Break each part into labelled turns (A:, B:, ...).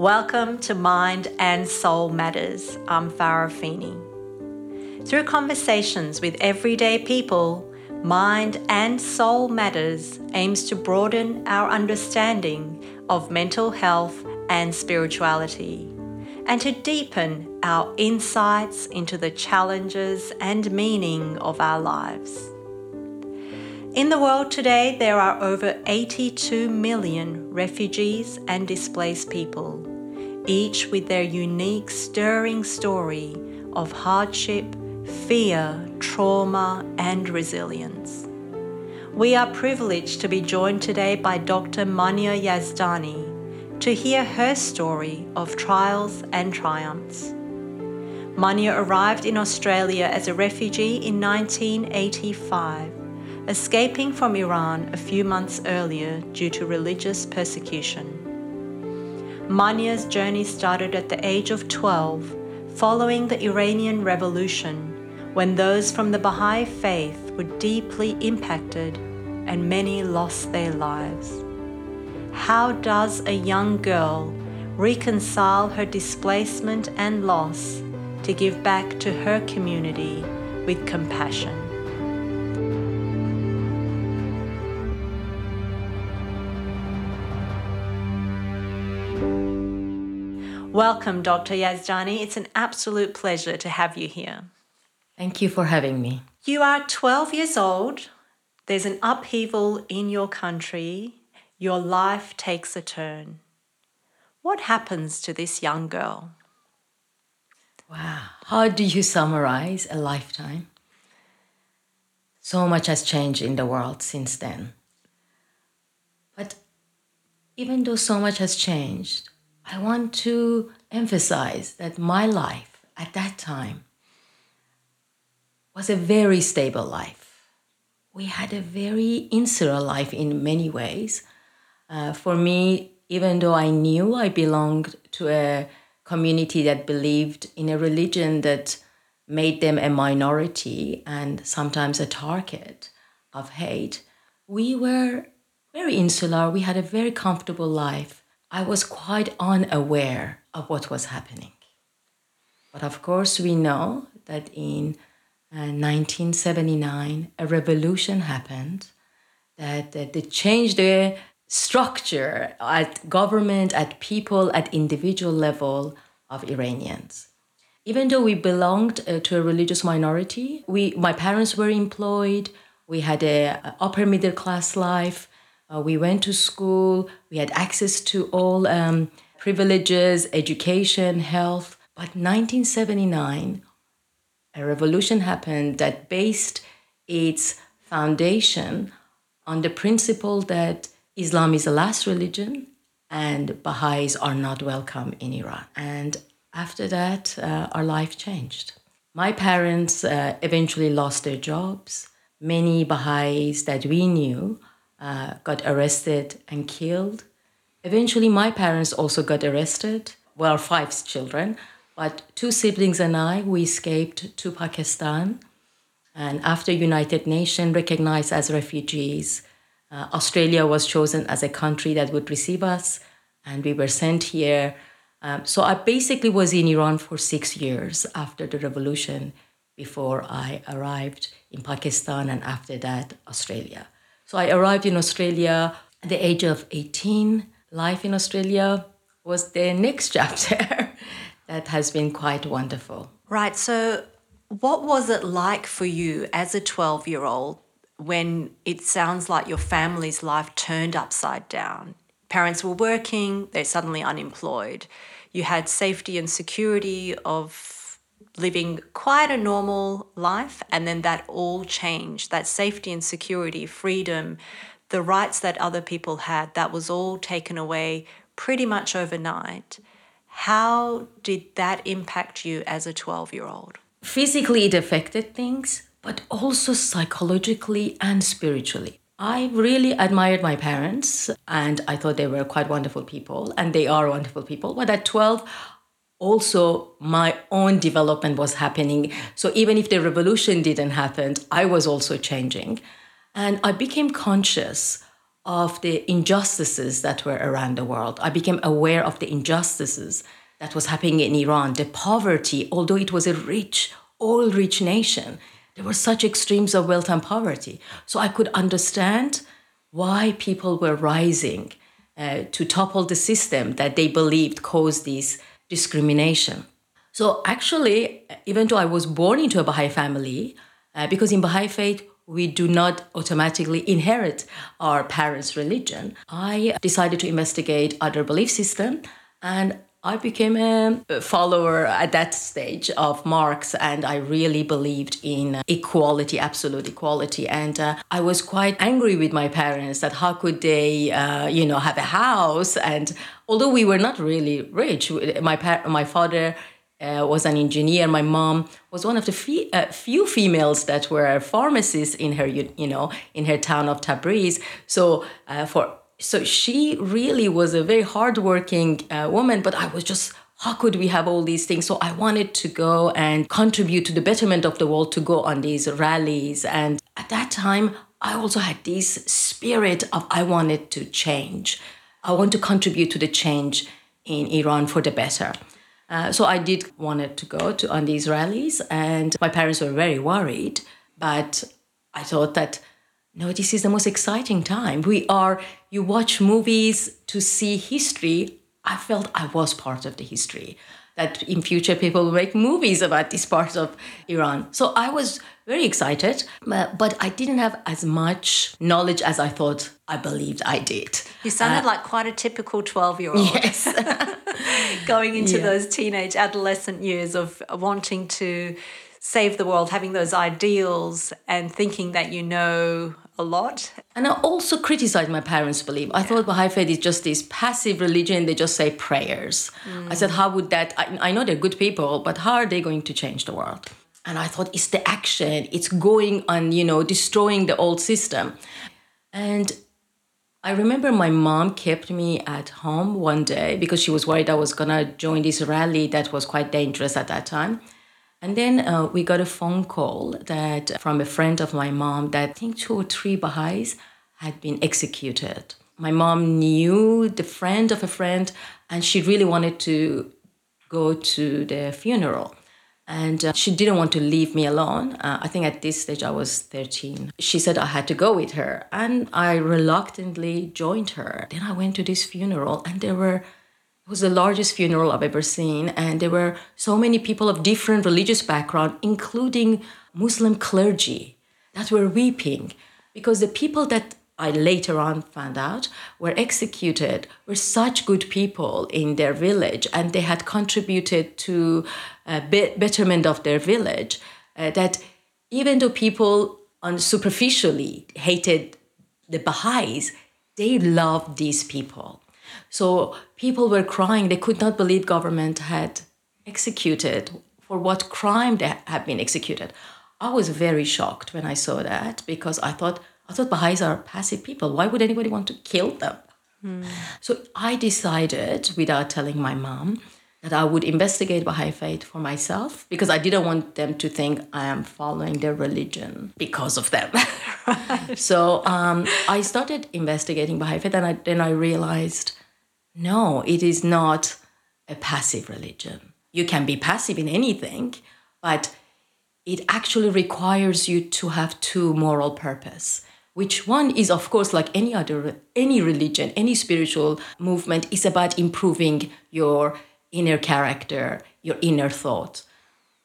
A: Welcome to Mind and Soul Matters. I'm Farah Feeney. Through conversations with everyday people, Mind and Soul Matters aims to broaden our understanding of mental health and spirituality and to deepen our insights into the challenges and meaning of our lives. In the world today, there are over 82 million refugees and displaced people, each with their unique, stirring story of hardship, fear, trauma, and resilience. We are privileged to be joined today by Dr. Mania Yazdani to hear her story of trials and triumphs. Mania arrived in Australia as a refugee in 1985 escaping from Iran a few months earlier due to religious persecution. Mania's journey started at the age of 12 following the Iranian Revolution when those from the Baha'i faith were deeply impacted and many lost their lives. How does a young girl reconcile her displacement and loss to give back to her community with compassion? Welcome, Dr. Yazdani. It's an absolute pleasure to have you here.
B: Thank you for having me.
A: You are 12 years old. There's an upheaval in your country. Your life takes a turn. What happens to this young girl?
B: Wow. How do you summarize a lifetime? So much has changed in the world since then. But even though so much has changed, I want to emphasize that my life at that time was a very stable life. We had a very insular life in many ways. Uh, for me, even though I knew I belonged to a community that believed in a religion that made them a minority and sometimes a target of hate, we were very insular. We had a very comfortable life I was quite unaware of what was happening. But of course, we know that in uh, 1979, a revolution happened that, that, that changed the structure at government, at people, at individual level of Iranians. Even though we belonged uh, to a religious minority, we, my parents were employed, we had a upper middle class life, uh, we went to school, we had access to all um, privileges, education, health. But 1979, a revolution happened that based its foundation on the principle that Islam is the last religion and Baha'is are not welcome in Iran. And after that, uh, our life changed. My parents uh, eventually lost their jobs. Many Baha'is that we knew uh, got arrested and killed. Eventually, my parents also got arrested. Well, five children, but two siblings and I, we escaped to Pakistan. And after United Nations recognized as refugees, uh, Australia was chosen as a country that would receive us, and we were sent here. Um, so I basically was in Iran for six years after the revolution before I arrived in Pakistan, and after that, Australia. So I arrived in Australia at the age of 18. Life in Australia was the next chapter that has been quite wonderful.
A: Right. So, what was it like for you as a 12 year old when it sounds like your family's life turned upside down? Parents were working, they're suddenly unemployed. You had safety and security of living quite a normal life, and then that all changed. That safety and security, freedom, the rights that other people had, that was all taken away pretty much overnight. How did that impact you as a 12 year old?
B: Physically, it affected things, but also psychologically and spiritually. I really admired my parents and I thought they were quite wonderful people, and they are wonderful people. But at 12, also my own development was happening. So even if the revolution didn't happen, I was also changing. And I became conscious of the injustices that were around the world. I became aware of the injustices that was happening in Iran, the poverty, although it was a rich, oil rich nation, there were such extremes of wealth and poverty. So I could understand why people were rising uh, to topple the system that they believed caused this discrimination. So actually, even though I was born into a Baha'i family, uh, because in Baha'i faith, we do not automatically inherit our parents' religion. I decided to investigate other belief systems and I became a follower at that stage of Marx, and I really believed in equality, absolute equality. And uh, I was quite angry with my parents that how could they, uh, you know, have a house? And although we were not really rich, my my father uh, was an engineer. My mom was one of the fe- uh, few females that were pharmacists in her, you, you, know, in her town of Tabriz. So uh, for so she really was a very hardworking uh, woman, but I was just how could we have all these things? So I wanted to go and contribute to the betterment of the world to go on these rallies. And at that time, I also had this spirit of I wanted to change. I want to contribute to the change in Iran for the better. Uh, so I did wanted to go to on these rallies, and my parents were very worried. But I thought that no, this is the most exciting time. We are, you watch movies to see history. I felt I was part of the history. That in future people will make movies about this part of Iran. So I was very excited, but I didn't have as much knowledge as I thought I believed I did.
A: You sounded uh, like quite a typical 12 year old.
B: Yes.
A: Going into yeah. those teenage adolescent years of wanting to save the world, having those ideals and thinking that you know a lot.
B: And I also criticized my parents' belief. I yeah. thought Baha'i faith is just this passive religion, they just say prayers. Mm. I said, how would that, I, I know they're good people, but how are they going to change the world? And I thought it's the action, it's going on, you know, destroying the old system. And I remember my mom kept me at home one day because she was worried I was gonna join this rally that was quite dangerous at that time. And then uh, we got a phone call that from a friend of my mom that I think two or three Baha'is had been executed. My mom knew the friend of a friend, and she really wanted to go to the funeral. And uh, she didn't want to leave me alone. Uh, I think at this stage I was 13. She said I had to go with her, and I reluctantly joined her. Then I went to this funeral, and there were was the largest funeral I've ever seen, and there were so many people of different religious background, including Muslim clergy, that were weeping because the people that I later on found out were executed were such good people in their village, and they had contributed to a betterment of their village. Uh, that even though people on superficially hated the Baha'is, they loved these people so people were crying. They could not believe government had executed for what crime they had been executed. I was very shocked when I saw that because I thought I thought Baha'is are passive people. Why would anybody want to kill them? Hmm. So I decided, without telling my mom, that I would investigate Baha'i faith for myself because I didn't want them to think I am following their religion because of them. right. So um, I started investigating Baha'i faith, and I, then I realized no, it is not a passive religion. You can be passive in anything, but it actually requires you to have two moral purpose which one is of course like any other any religion any spiritual movement is about improving your inner character your inner thought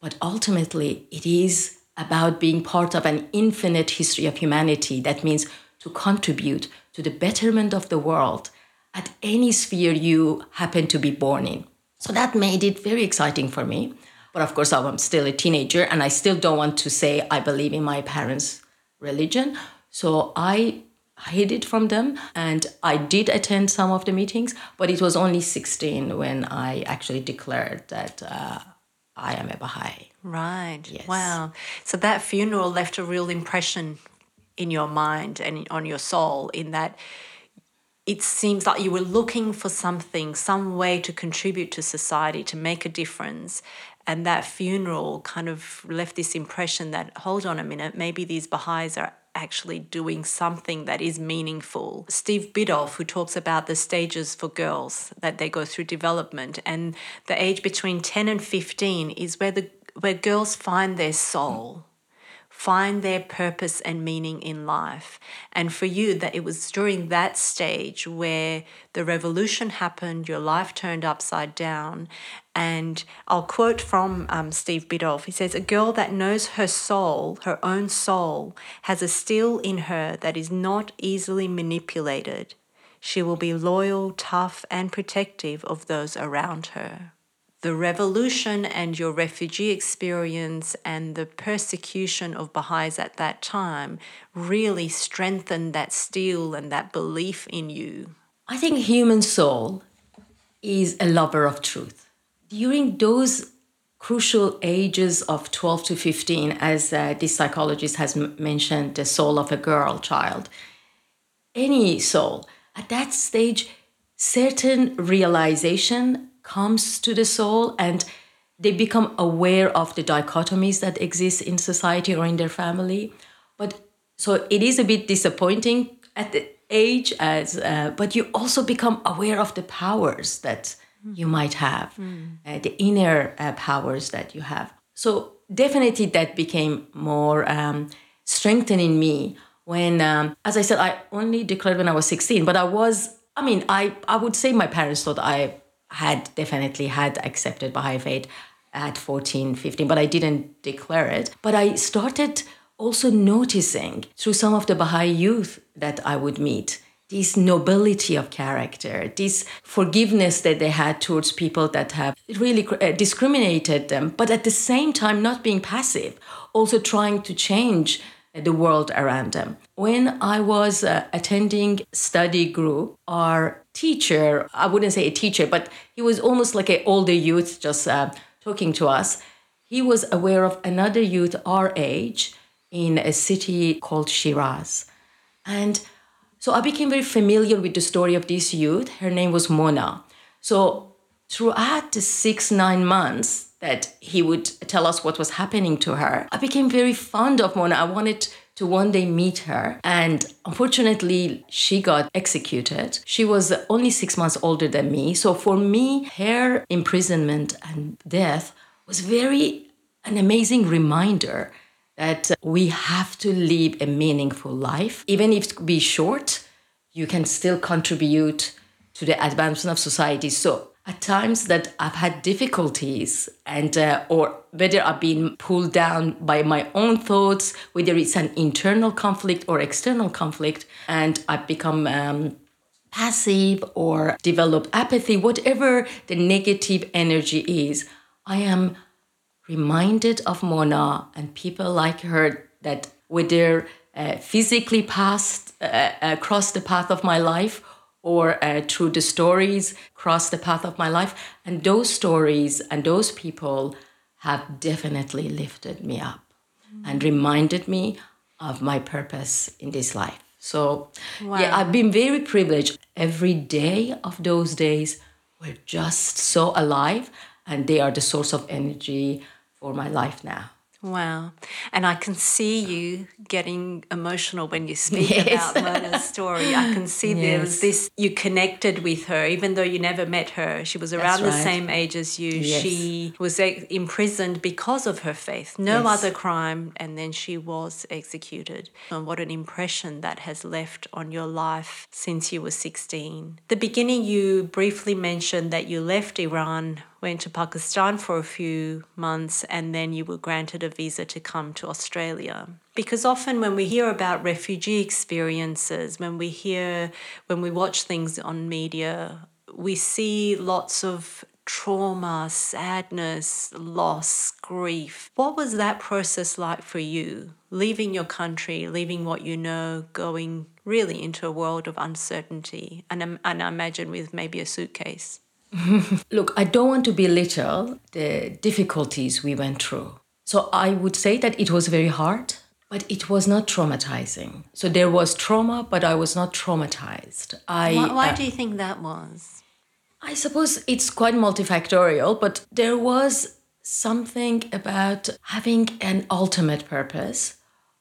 B: but ultimately it is about being part of an infinite history of humanity that means to contribute to the betterment of the world at any sphere you happen to be born in. So that made it very exciting for me. But of course, I'm still a teenager and I still don't want to say I believe in my parents' religion. So I hid it from them and I did attend some of the meetings, but it was only 16 when I actually declared that uh, I am a Baha'i.
A: Right. Yes. Wow. So that funeral left a real impression in your mind and on your soul in that it seems like you were looking for something, some way to contribute to society, to make a difference. And that funeral kind of left this impression that, hold on a minute, maybe these Baha'is are actually doing something that is meaningful. Steve Biddulph, who talks about the stages for girls that they go through development, and the age between 10 and 15 is where the where girls find their soul find their purpose and meaning in life. And for you, that it was during that stage where the revolution happened, your life turned upside down. And I'll quote from um, Steve Biddulph. He says, A girl that knows her soul, her own soul, has a steel in her that is not easily manipulated. She will be loyal, tough, and protective of those around her the revolution and your refugee experience and the persecution of Baha'is at that time really strengthened that steel and that belief in you?
B: I think human soul is a lover of truth. During those crucial ages of 12 to 15, as uh, this psychologist has m- mentioned, the soul of a girl child, any soul, at that stage, certain realization comes to the soul and they become aware of the dichotomies that exist in society or in their family but so it is a bit disappointing at the age as uh, but you also become aware of the powers that you might have mm. uh, the inner uh, powers that you have so definitely that became more um, strengthening me when um, as i said i only declared when i was 16 but i was i mean i i would say my parents thought i had definitely had accepted Baha'i faith at 14, 15, but I didn't declare it. But I started also noticing through some of the Baha'i youth that I would meet this nobility of character, this forgiveness that they had towards people that have really uh, discriminated them, but at the same time not being passive, also trying to change the world around them. When I was uh, attending study group, our teacher, I wouldn't say a teacher, but he was almost like an older youth just uh, talking to us. He was aware of another youth our age in a city called Shiraz. And so I became very familiar with the story of this youth. Her name was Mona. So throughout the six, nine months that he would tell us what was happening to her. I became very fond of Mona. I wanted to one day meet her. And unfortunately, she got executed. She was only six months older than me. So for me, her imprisonment and death was very an amazing reminder that we have to live a meaningful life. Even if it be short, you can still contribute to the advancement of society. So at times that I've had difficulties and uh, or whether I've been pulled down by my own thoughts, whether it's an internal conflict or external conflict, and I've become um, passive or develop apathy, whatever the negative energy is, I am reminded of Mona and people like her that whether uh, physically passed uh, across the path of my life or uh, through the stories cross the path of my life. And those stories and those people have definitely lifted me up mm. and reminded me of my purpose in this life. So, wow. yeah, I've been very privileged. Every day of those days were just so alive, and they are the source of energy for my life now.
A: Wow. And I can see you getting emotional when you speak yes. about Mona's story. I can see yes. there was this, you connected with her, even though you never met her. She was around right. the same age as you. Yes. She was imprisoned because of her faith, no other crime, and then she was executed. And what an impression that has left on your life since you were 16. The beginning, you briefly mentioned that you left Iran went to Pakistan for a few months, and then you were granted a visa to come to Australia. Because often when we hear about refugee experiences, when we hear, when we watch things on media, we see lots of trauma, sadness, loss, grief. What was that process like for you? Leaving your country, leaving what you know, going really into a world of uncertainty, and, um, and I imagine with maybe a suitcase.
B: Look, I don't want to belittle the difficulties we went through. So I would say that it was very hard, but it was not traumatizing. So there was trauma, but I was not traumatized. I,
A: why, why uh, do you think that was?
B: I suppose it's quite multifactorial, but there was something about having an ultimate purpose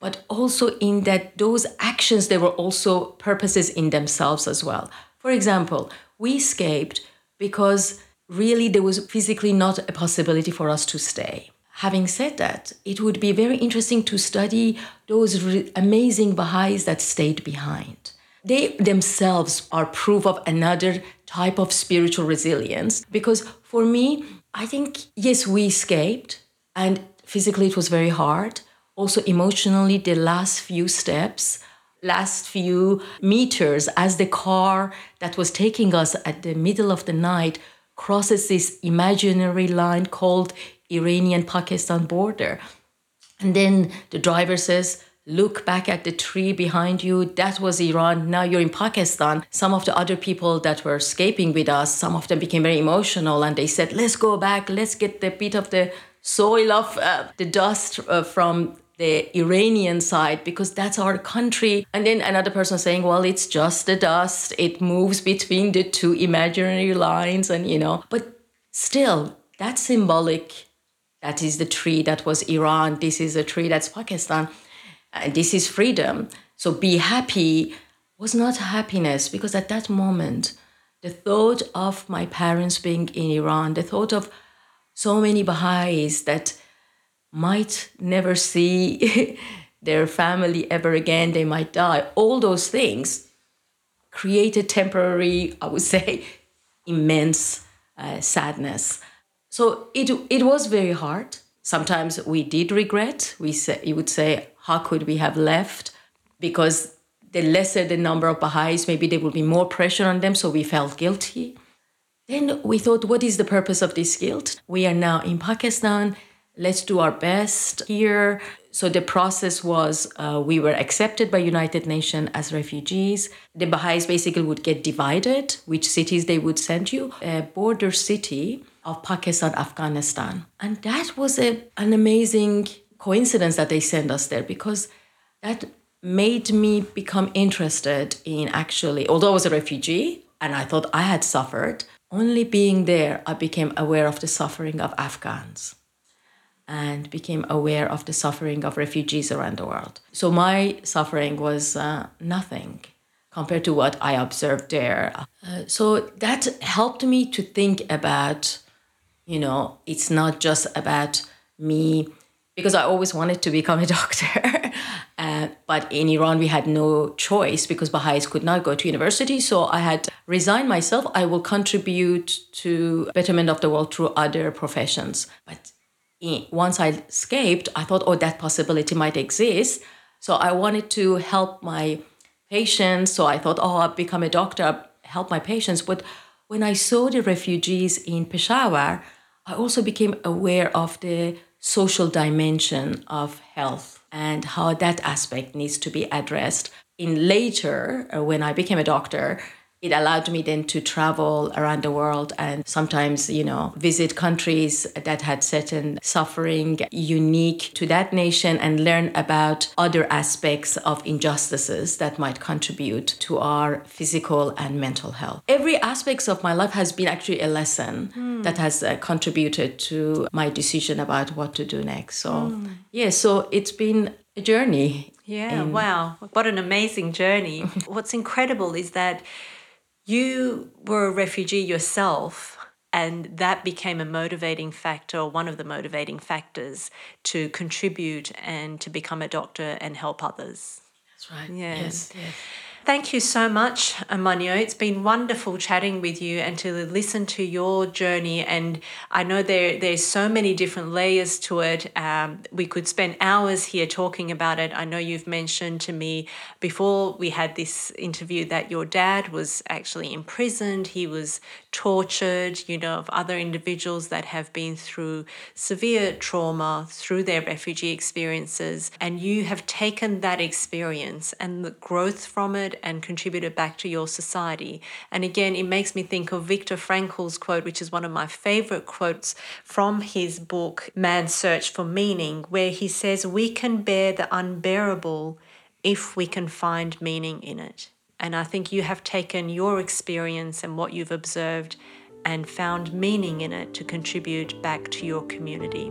B: but also in that those actions, they were also purposes in themselves as well. For example, we escaped because really there was physically not a possibility for us to stay. Having said that, it would be very interesting to study those re- amazing Baha'is that stayed behind. They themselves are proof of another type of spiritual resilience because for me, I think, yes, we escaped and physically it was very hard. Also, emotionally, the last few steps, last few meters, as the car that was taking us at the middle of the night crosses this imaginary line called Iranian Pakistan border. And then the driver says, Look back at the tree behind you. That was Iran. Now you're in Pakistan. Some of the other people that were escaping with us, some of them became very emotional and they said, Let's go back. Let's get the bit of the soil of uh, the dust uh, from the Iranian side because that's our country. And then another person saying, well, it's just the dust. It moves between the two imaginary lines, and you know, but still, that's symbolic. That is the tree that was Iran. This is a tree that's Pakistan. And this is freedom. So be happy was not happiness because at that moment, the thought of my parents being in Iran, the thought of so many Baha'is that might never see their family ever again, they might die. All those things created temporary, I would say, immense uh, sadness. So it, it was very hard. Sometimes we did regret. We say, you would say, how could we have left? Because the lesser the number of Baha'is, maybe there would be more pressure on them, so we felt guilty. Then we thought, what is the purpose of this guilt? We are now in Pakistan let's do our best here. So the process was uh, we were accepted by United Nations as refugees. The Baha'is basically would get divided, which cities they would send you. A border city of Pakistan, Afghanistan. And that was a, an amazing coincidence that they sent us there because that made me become interested in actually, although I was a refugee and I thought I had suffered, only being there, I became aware of the suffering of Afghans and became aware of the suffering of refugees around the world. So my suffering was uh, nothing compared to what I observed there. Uh, so that helped me to think about, you know, it's not just about me, because I always wanted to become a doctor. uh, but in Iran, we had no choice because Baha'is could not go to university. So I had resigned myself. I will contribute to betterment of the world through other professions. But once I escaped, I thought, oh, that possibility might exist. So I wanted to help my patients. So I thought, oh, I'll become a doctor, help my patients. But when I saw the refugees in Peshawar, I also became aware of the social dimension of health and how that aspect needs to be addressed. In later, uh, when I became a doctor, it allowed me then to travel around the world and sometimes, you know, visit countries that had certain suffering unique to that nation and learn about other aspects of injustices that might contribute to our physical and mental health. Every aspects of my life has been actually a lesson mm. that has uh, contributed to my decision about what to do next. So, mm. yeah, so it's been a journey.
A: Yeah, wow. What an amazing journey. What's incredible is that you were a refugee yourself, and that became a motivating factor, one of the motivating factors to contribute and to become a doctor and help others.
B: That's right. Yeah. Yes. yes.
A: Thank you so much, Amanyo. It's been wonderful chatting with you and to listen to your journey. And I know there there's so many different layers to it. Um, we could spend hours here talking about it. I know you've mentioned to me before we had this interview that your dad was actually imprisoned. He was tortured, you know, of other individuals that have been through severe trauma through their refugee experiences. And you have taken that experience and the growth from it and contributed back to your society. And again, it makes me think of Viktor Frankl's quote, which is one of my favorite quotes from his book, Man's Search for Meaning, where he says, We can bear the unbearable if we can find meaning in it. And I think you have taken your experience and what you've observed and found meaning in it to contribute back to your community.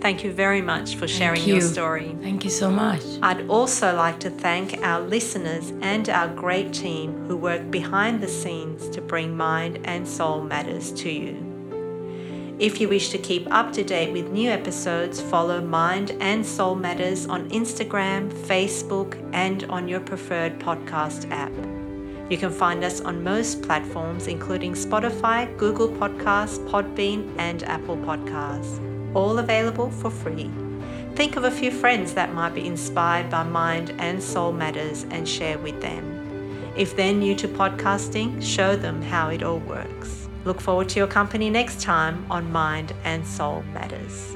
A: Thank you very much for sharing
B: Thank
A: your
B: you.
A: story.
B: Thank you so much.
A: I'd also like to thank our listeners and our great team who work behind the scenes to bring Mind and Soul Matters to you. If you wish to keep up to date with new episodes, follow Mind and Soul Matters on Instagram, Facebook, and on your preferred podcast app. You can find us on most platforms, including Spotify, Google Podcasts, Podbean, and Apple Podcasts, all available for free. Think of a few friends that might be inspired by Mind and Soul Matters and share with them. If they're new to podcasting, show them how it all works. Look forward to your company next time on Mind and Soul Matters.